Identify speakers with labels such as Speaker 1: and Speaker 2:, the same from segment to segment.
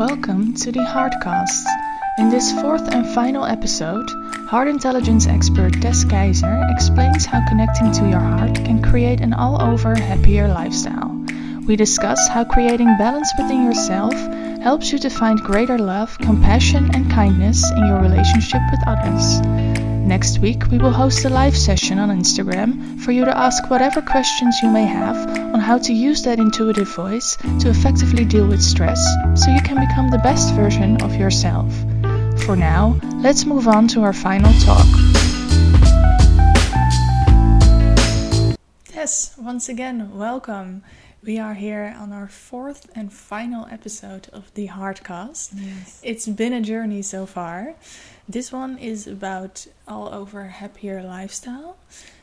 Speaker 1: Welcome to the Heartcast. In this fourth and final episode, heart intelligence expert Des Keizer explains how connecting to your heart can create an all over happier lifestyle. We discuss how creating balance within yourself helps you to find greater love, compassion, and kindness in your relationship with others. Next week, we will host a live session on Instagram for you to ask whatever questions you may have how to use that intuitive voice to effectively deal with stress so you can become the best version of yourself. For now, let's move on to our final talk. Yes, once again, welcome. We are here on our fourth and final episode of the Heartcast.
Speaker 2: Yes.
Speaker 1: It's been a journey so far. This one is about all over happier lifestyle.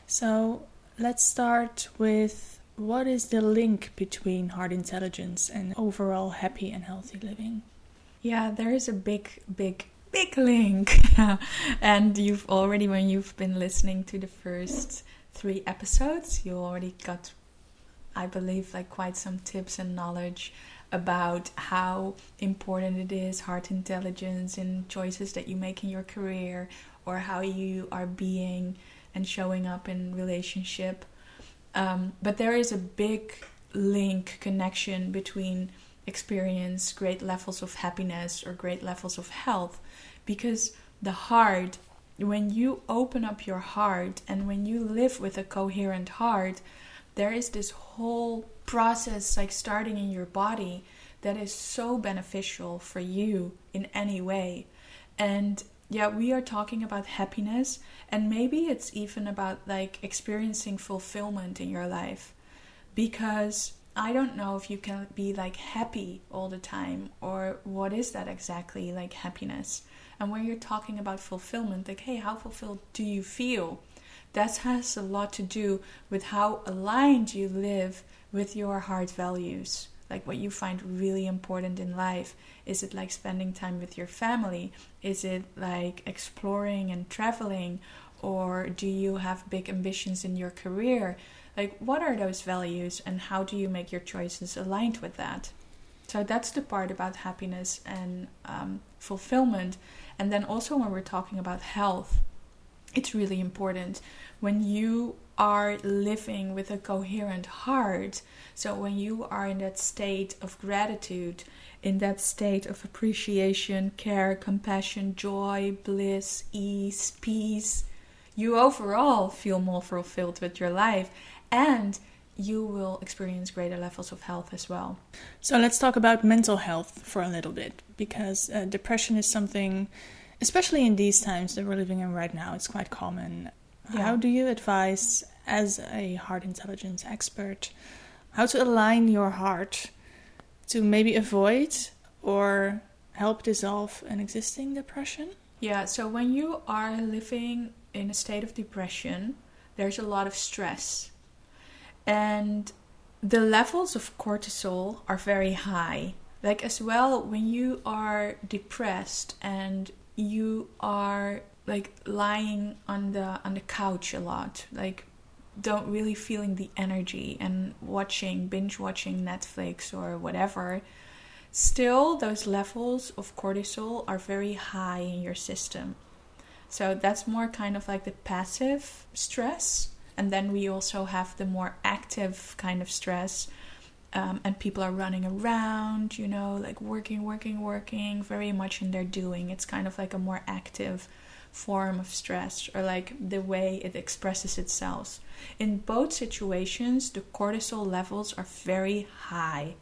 Speaker 1: So let's start with what is the link between heart intelligence and overall happy and healthy living?
Speaker 2: Yeah, there is a big, big, big link. and you've already, when you've been listening to the first three episodes, you already got, I believe, like quite some tips and knowledge about how important it is heart intelligence in choices that you make in your career or how you are being and showing up in relationship um, but there is a big link connection between experience great levels of happiness or great levels of health because the heart when you open up your heart and when you live with a coherent heart there is this whole process like starting in your body that is so beneficial for you in any way. And yeah we are talking about happiness and maybe it's even about like experiencing fulfillment in your life because I don't know if you can be like happy all the time or what is that exactly like happiness. And when you're talking about fulfillment, like, hey, how fulfilled do you feel? That has a lot to do with how aligned you live with your heart values. Like what you find really important in life. Is it like spending time with your family? Is it like exploring and traveling? Or do you have big ambitions in your career? Like, what are those values and how do you make your choices aligned with that? So, that's the part about happiness and um, fulfillment. And then, also, when we're talking about health, it's really important when you are living with a coherent heart. So, when you are in that state of gratitude, in that state of appreciation, care, compassion, joy, bliss, ease, peace, you overall feel more fulfilled with your life and you will experience greater levels of health as well.
Speaker 1: So let's talk about mental health for a little bit because uh, depression is something, especially in these times that we're living in right now, it's quite common.
Speaker 2: Yeah.
Speaker 1: How do you advise, as a heart intelligence expert, how to align your heart to maybe avoid or help dissolve an existing depression?
Speaker 2: Yeah, so when you are living in a state of depression, there's a lot of stress. And the levels of cortisol are very high. Like, as well, when you are depressed and you are like lying on the on the couch a lot like don't really feeling the energy and watching binge watching netflix or whatever still those levels of cortisol are very high in your system so that's more kind of like the passive stress. And then we also have the more active kind of stress. Um, and people are running around, you know, like working, working, working, very much in their doing. It's kind of like a more active form of stress or like the way it expresses itself. In both situations, the cortisol levels are very high.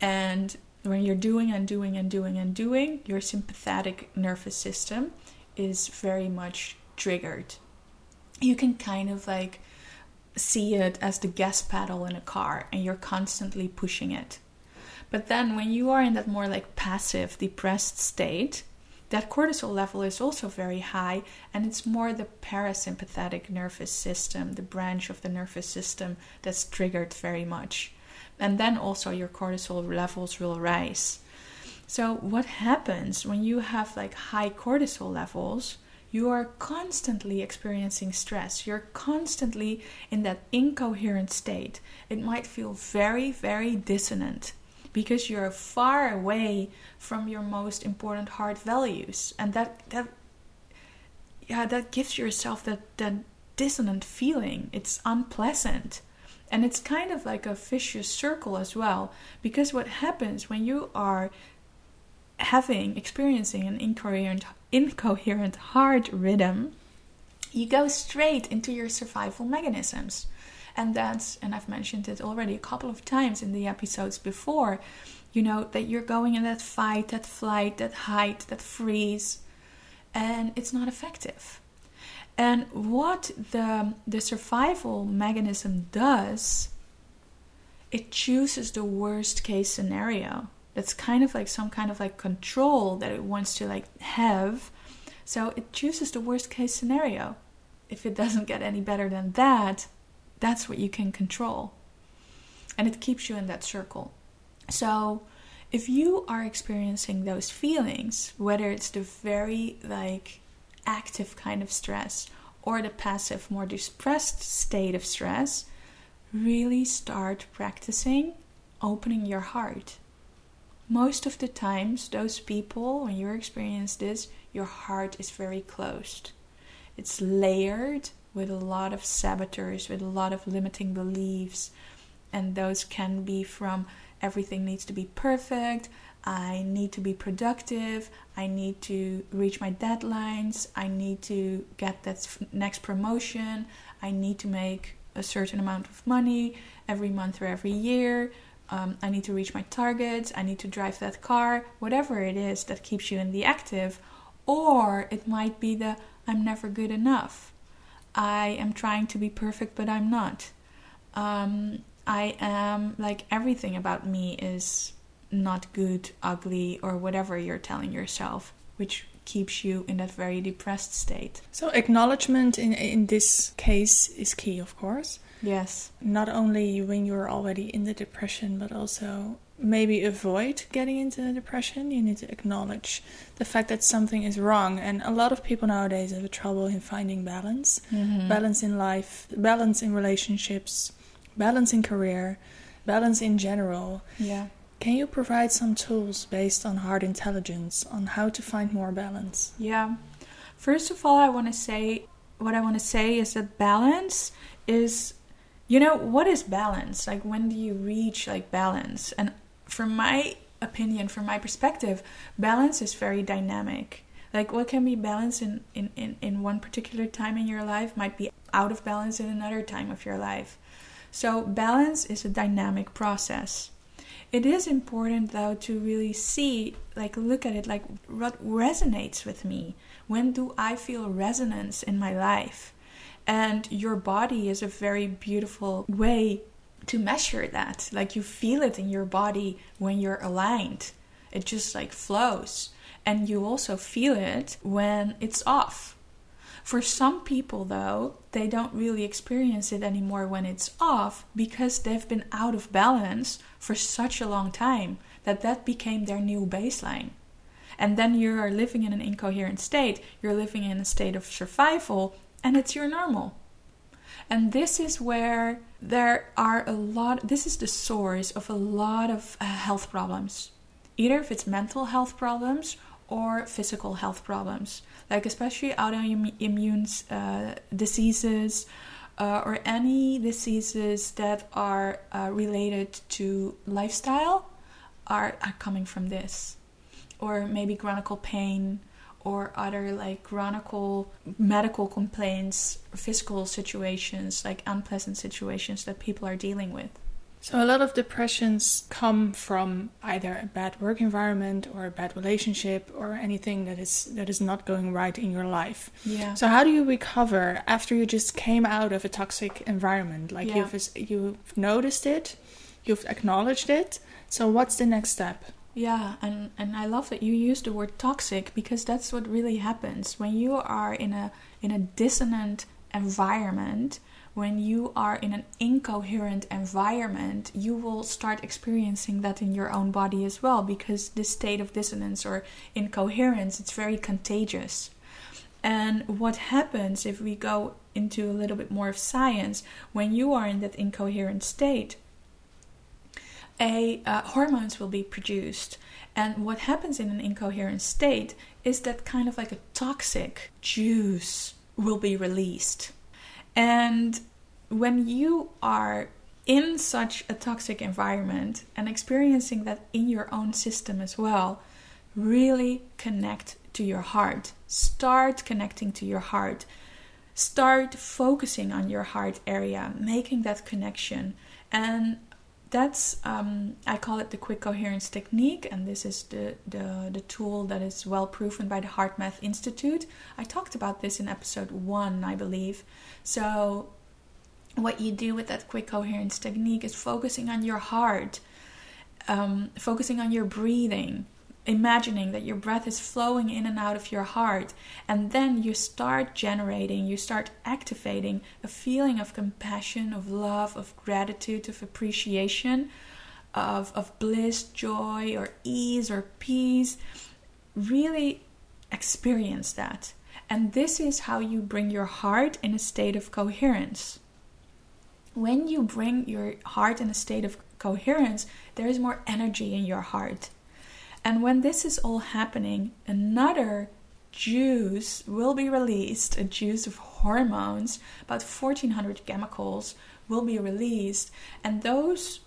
Speaker 2: And when you're doing and doing and doing and doing, your sympathetic nervous system is very much triggered. You can kind of like see it as the gas pedal in a car and you're constantly pushing it. But then when you are in that more like passive, depressed state, that cortisol level is also very high and it's more the parasympathetic nervous system, the branch of the nervous system that's triggered very much. And then also your cortisol levels will rise. So, what happens when you have like high cortisol levels? You are constantly experiencing stress. You're constantly in that incoherent state. It might feel very, very dissonant because you're far away from your most important heart values. And that that yeah that gives yourself that that dissonant feeling. It's unpleasant. And it's kind of like a vicious circle as well because what happens when you are having experiencing an incoherent incoherent heart rhythm you go straight into your survival mechanisms. And that's and i've mentioned it already a couple of times in the episodes before you know that you're going in that fight that flight that hide that freeze and it's not effective. And what the the survival mechanism does it chooses the worst case scenario. That's kind of like some kind of like control that it wants to like have. So it chooses the worst case scenario if it doesn't get any better than that that's what you can control. And it keeps you in that circle. So, if you are experiencing those feelings, whether it's the very like active kind of stress or the passive, more depressed state of stress, really start practicing opening your heart. Most of the times, those people, when you experience this, your heart is very closed. It's layered with a lot of saboteurs, with a lot of limiting beliefs. And those can be from everything needs to be perfect, I need to be productive, I need to reach my deadlines, I need to get that next promotion, I need to make a certain amount of money every month or every year. Um, I need to reach my targets, I need to drive that car, whatever it is that keeps you in the active. Or it might be the I'm never good enough. I am trying to be perfect, but I'm not. Um, I am like everything about me is not good, ugly, or whatever you're telling yourself, which keeps you in that very depressed state.
Speaker 1: So, acknowledgement in, in this case is key, of course.
Speaker 2: Yes.
Speaker 1: Not only when you're already in the depression, but also maybe avoid getting into depression. You need to acknowledge the fact that something is wrong. And a lot of people nowadays have trouble in finding balance mm-hmm. balance in life, balance in relationships, balance in career, balance in general.
Speaker 2: Yeah.
Speaker 1: Can you provide some tools based on heart intelligence on how to find more balance?
Speaker 2: Yeah. First of all, I want to say what I want to say is that balance is you know what is balance like when do you reach like balance and from my opinion, from my perspective, balance is very dynamic. Like what can be balanced in, in, in, in one particular time in your life might be out of balance in another time of your life. So, balance is a dynamic process. It is important though to really see, like, look at it like what resonates with me. When do I feel resonance in my life? And your body is a very beautiful way to measure that. Like you feel it in your body when you're aligned. It just like flows. And you also feel it when it's off. For some people, though, they don't really experience it anymore when it's off because they've been out of balance for such a long time that that became their new baseline. And then you are living in an incoherent state, you're living in a state of survival, and it's your normal. And this is where there are a lot, this is the source of a lot of uh, health problems. Either if it's mental health problems or physical health problems, like especially autoimmune uh, diseases uh, or any diseases that are uh, related to lifestyle are, are coming from this. Or maybe chronic pain or other like chronic medical complaints, physical situations, like unpleasant situations that people are dealing with.
Speaker 1: So, a lot of depressions come from either a bad work environment or a bad relationship or anything that is that is not going right in your life.
Speaker 2: Yeah.
Speaker 1: So, how do you recover after you just came out of a toxic environment? Like yeah. you've you've noticed it, you've acknowledged it. So, what's the next step?
Speaker 2: Yeah, and, and I love that you use the word toxic because that's what really happens when you are in a in a dissonant environment, when you are in an incoherent environment, you will start experiencing that in your own body as well because this state of dissonance or incoherence, it's very contagious. And what happens if we go into a little bit more of science when you are in that incoherent state? A uh, hormones will be produced. And what happens in an incoherent state is that kind of like a toxic juice will be released. And when you are in such a toxic environment and experiencing that in your own system as well, really connect to your heart. Start connecting to your heart. Start focusing on your heart area, making that connection. And that's um, I call it the quick coherence technique, and this is the, the the tool that is well proven by the HeartMath Institute. I talked about this in episode one, I believe. So, what you do with that quick coherence technique is focusing on your heart, um, focusing on your breathing, imagining that your breath is flowing in and out of your heart and then you start generating you start activating a feeling of compassion of love of gratitude of appreciation of, of bliss joy or ease or peace. Really experience that. And this is how you bring your heart in a state of coherence. When you bring your heart in a state of coherence there is more energy in your heart and when this is all happening, another juice will be released, a juice of hormones, about 1400 chemicals will be released, and those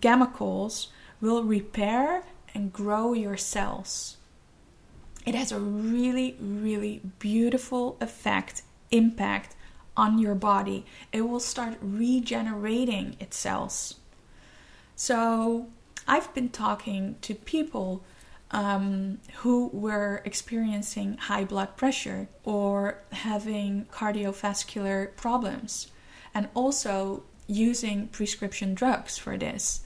Speaker 2: chemicals will repair and grow your cells. It has a really, really beautiful effect, impact on your body. It will start regenerating its cells. So, I've been talking to people um, who were experiencing high blood pressure or having cardiovascular problems, and also using prescription drugs for this.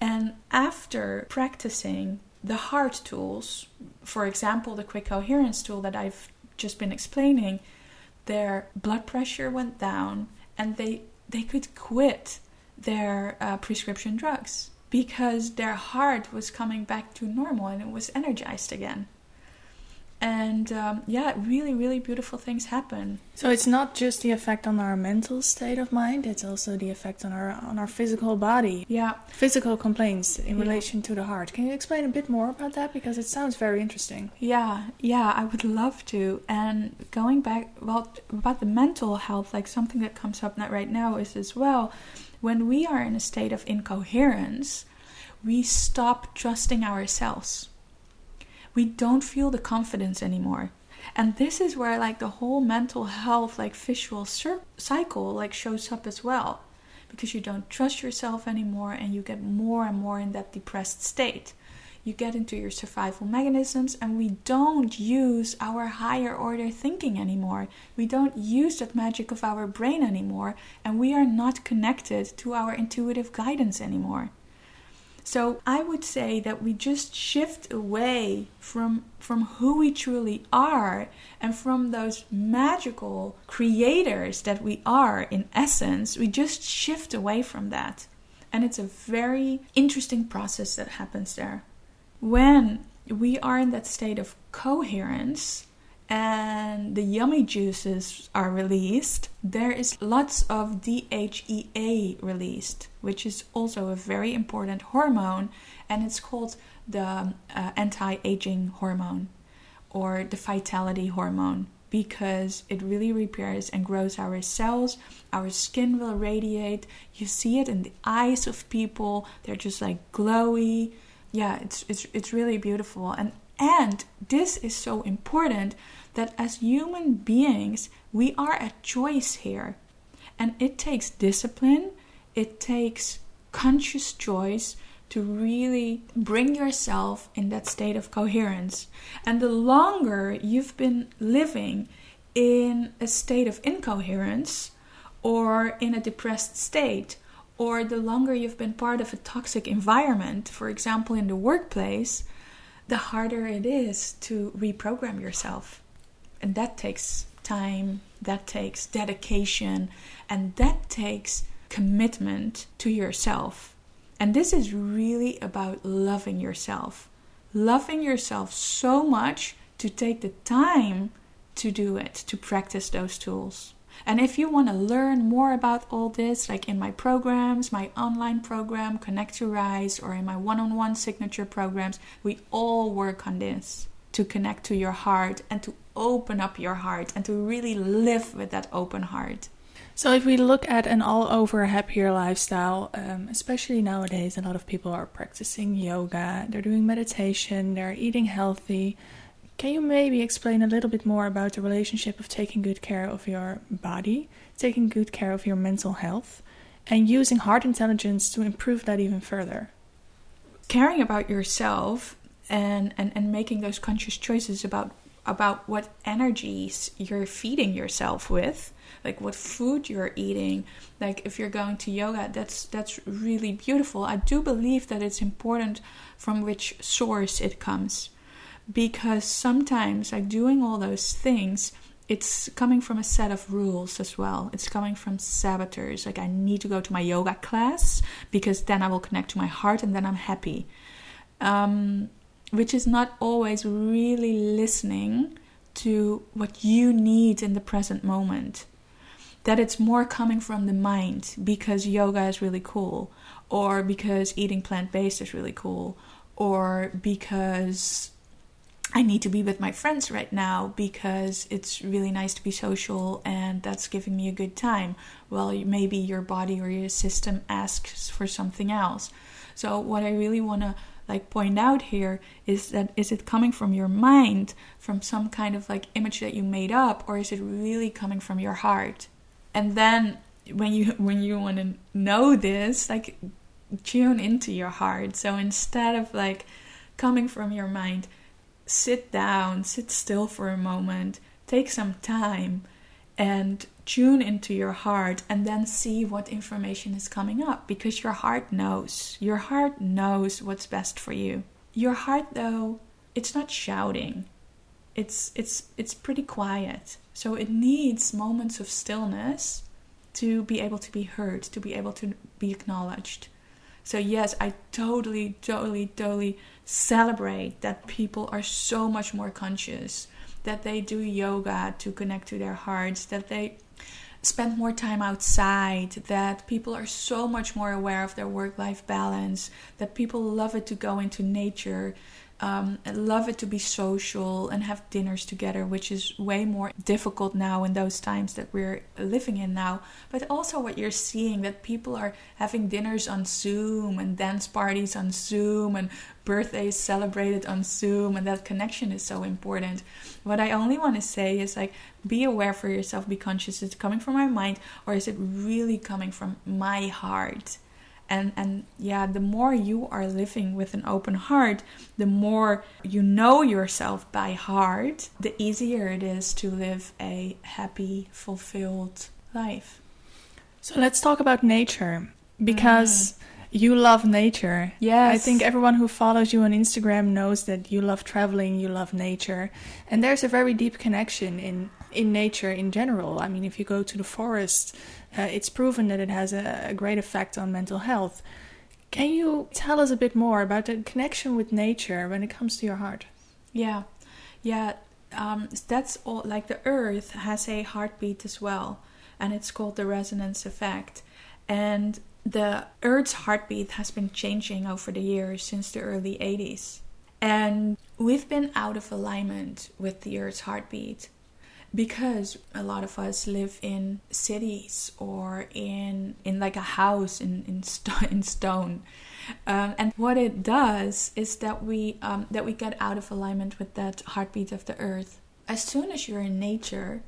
Speaker 2: And after practicing the heart tools, for example, the quick coherence tool that I've just been explaining, their blood pressure went down and they, they could quit their uh, prescription drugs because their heart was coming back to normal and it was energized again. And um, yeah, really, really beautiful things happen.
Speaker 1: So it's not just the effect on our mental state of mind; it's also the effect on our on our physical body.
Speaker 2: Yeah,
Speaker 1: physical complaints in yeah. relation to the heart. Can you explain a bit more about that because it sounds very interesting?
Speaker 2: Yeah, yeah, I would love to. And going back, well, about the mental health, like something that comes up not right now is as well when we are in a state of incoherence, we stop trusting ourselves. We don't feel the confidence anymore. And this is where like the whole mental health like visual cycle like shows up as well because you don't trust yourself anymore and you get more and more in that depressed state. You get into your survival mechanisms and we don't use our higher order thinking anymore. We don't use that magic of our brain anymore and we are not connected to our intuitive guidance anymore. So I would say that we just shift away from from who we truly are and from those magical creators that we are in essence. We just shift away from that. And it's a very interesting process that happens there. When we are in that state of coherence, and the yummy juices are released, there is lots of DHEA released, which is also a very important hormone, and it's called the uh, anti aging hormone or the vitality hormone because it really repairs and grows our cells. Our skin will radiate. You see it in the eyes of people, they're just like glowy. Yeah, it's, it's, it's really beautiful. And, and this is so important that as human beings, we are a choice here. And it takes discipline, it takes conscious choice to really bring yourself in that state of coherence. And the longer you've been living in a state of incoherence or in a depressed state, or the longer you've been part of a toxic environment, for example, in the workplace, the harder it is to reprogram yourself. And that takes time, that takes dedication, and that takes commitment to yourself. And this is really about loving yourself. Loving yourself so much to take the time to do it, to practice those tools. And if you want to learn more about all this, like in my programs, my online program, Connect to Rise, or in my one on one signature programs, we all work on this to connect to your heart and to open up your heart and to really live with that open heart.
Speaker 1: So, if we look at an all over happier lifestyle, um, especially nowadays, a lot of people are practicing yoga, they're doing meditation, they're eating healthy. Can you maybe explain a little bit more about the relationship of taking good care of your body, taking good care of your mental health, and using heart intelligence to improve that even further?
Speaker 2: Caring about yourself and, and, and making those conscious choices about about what energies you're feeding yourself with like what food you're eating. Like if you're going to yoga that's that's really beautiful. I do believe that it's important from which source it comes because sometimes like doing all those things it's coming from a set of rules as well. It's coming from saboteurs. Like, I need to go to my yoga class because then I will connect to my heart and then I'm happy. Um, which is not always really listening to what you need in the present moment that it's more coming from the mind because yoga is really cool, or because eating plant based is really cool, or because I need to be with my friends right now because it's really nice to be social and that's giving me a good time. Well, maybe your body or your system asks for something else. So, what I really want to like point out here is that is it coming from your mind from some kind of like image that you made up or is it really coming from your heart and then when you when you want to know this like tune into your heart so instead of like coming from your mind sit down sit still for a moment take some time and tune into your heart and then see what information is coming up because your heart knows. Your heart knows what's best for you. Your heart though it's not shouting. It's it's it's pretty quiet. So it needs moments of stillness to be able to be heard, to be able to be acknowledged. So, yes, I totally, totally, totally celebrate that people are so much more conscious, that they do yoga to connect to their hearts, that they spend more time outside, that people are so much more aware of their work life balance, that people love it to go into nature, um, love it to be social and have dinners together, which is way more difficult now in those times that we're living in now. But also, what you're seeing that people are having dinners on Zoom and dance parties on Zoom and birthdays celebrated on Zoom, and that connection is so important. What I only want to say is like, be aware for yourself, be conscious. Is it coming from my mind or is it really coming from my heart? And and yeah the more you are living with an open heart the more you know yourself by heart the easier it is to live a happy fulfilled life.
Speaker 1: So let's talk about nature because mm. you love nature.
Speaker 2: Yes.
Speaker 1: i think everyone who follows you on instagram knows that you love traveling you love nature and there's a very deep connection in in nature in general i mean if you go to the forest uh, it's proven that it has a, a great effect on mental health. Can you tell us a bit more about the connection with nature when it comes to your heart?
Speaker 2: Yeah, yeah, um, that's all. Like the earth has a heartbeat as well, and it's called the resonance effect. And the earth's heartbeat has been changing over the years since the early 80s. And we've been out of alignment with the earth's heartbeat because a lot of us live in cities or in in like a house in in, st- in stone. Um, and what it does is that we um, that we get out of alignment with that heartbeat of the earth. As soon as you're in nature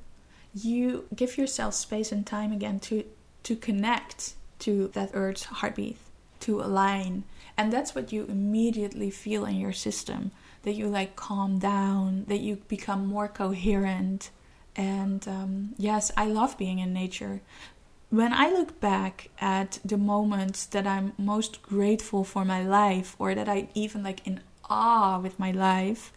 Speaker 2: you give yourself space and time again to to connect to that earth's heartbeat to align. And that's what you immediately feel in your system that you like calm down that you become more coherent and um, yes, I love being in nature. When I look back at the moments that I'm most grateful for my life, or that I even like in awe with my life,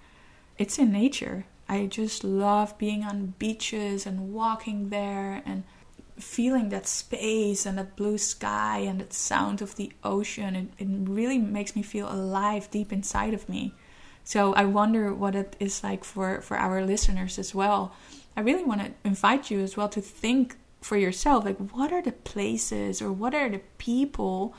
Speaker 2: it's in nature. I just love being on beaches and walking there and feeling that space and that blue sky and that sound of the ocean. It, it really makes me feel alive deep inside of me. So I wonder what it is like for, for our listeners as well I really want to invite you as well to think for yourself like what are the places or what are the people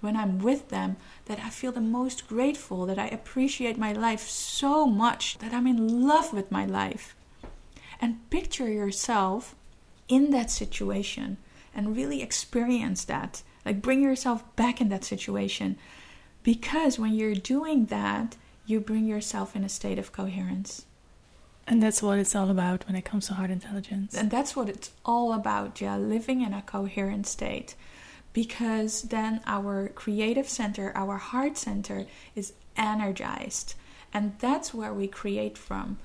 Speaker 2: when I'm with them that I feel the most grateful, that I appreciate my life so much, that I'm in love with my life. And picture yourself in that situation and really experience that. Like bring yourself back in that situation. Because when you're doing that, you bring yourself in a state of coherence.
Speaker 1: And that's what it's all about when it comes to heart intelligence.
Speaker 2: And that's what it's all about, yeah, living in a coherent state. Because then our creative center, our heart center, is energized. And that's where we create from.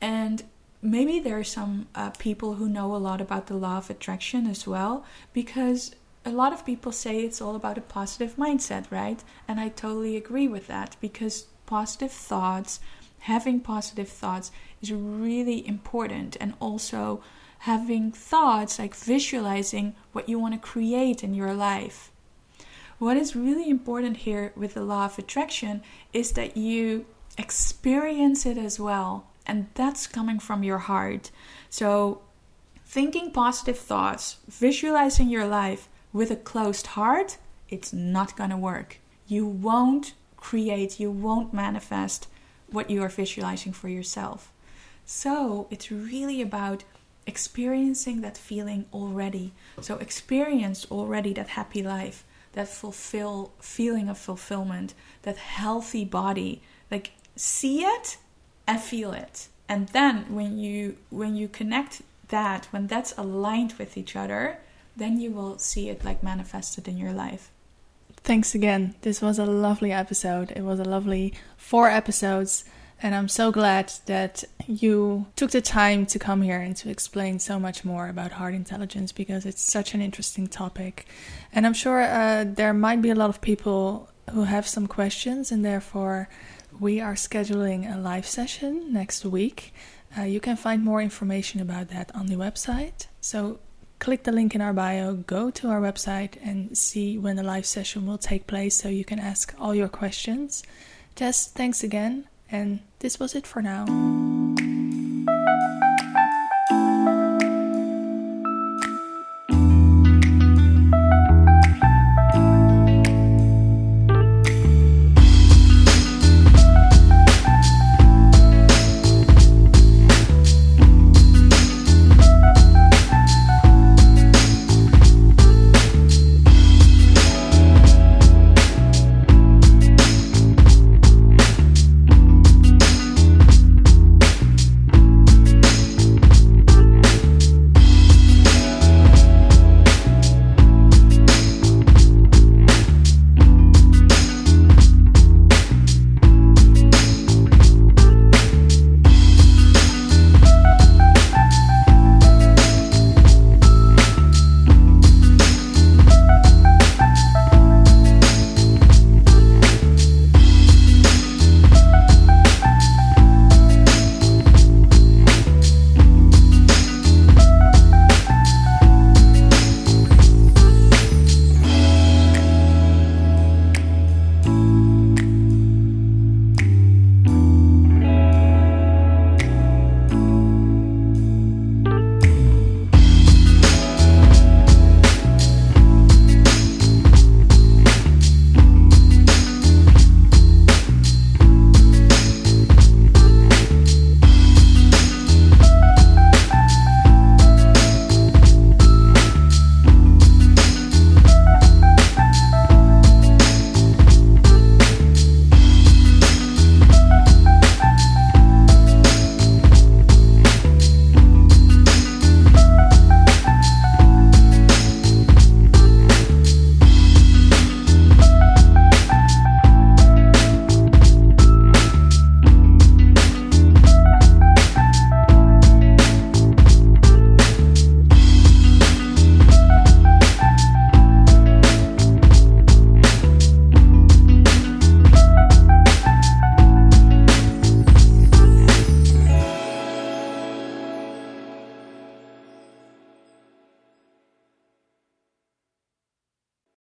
Speaker 2: And maybe there are some uh, people who know a lot about the law of attraction as well, because a lot of people say it's all about a positive mindset, right? And I totally agree with that because positive thoughts, having positive thoughts is really important, and also having thoughts like visualizing what you want to create in your life. What is really important here with the law of attraction is that you experience it as well and that's coming from your heart. So, thinking positive thoughts, visualizing your life with a closed heart, it's not going to work. You won't create, you won't manifest what you are visualizing for yourself. So, it's really about experiencing that feeling already. So, experience already that happy life, that fulfill feeling of fulfillment, that healthy body. Like, see it and feel it and then when you when you connect that when that's aligned with each other then you will see it like manifested in your life
Speaker 1: thanks again this was a lovely episode it was a lovely four episodes and i'm so glad that you took the time to come here and to explain so much more about heart intelligence because it's such an interesting topic and i'm sure uh, there might be a lot of people who have some questions and therefore we are scheduling a live session next week. Uh, you can find more information about that on the website. So click the link in our bio, go to our website, and see when the live session will take place so you can ask all your questions. Des, thanks again, and this was it for now.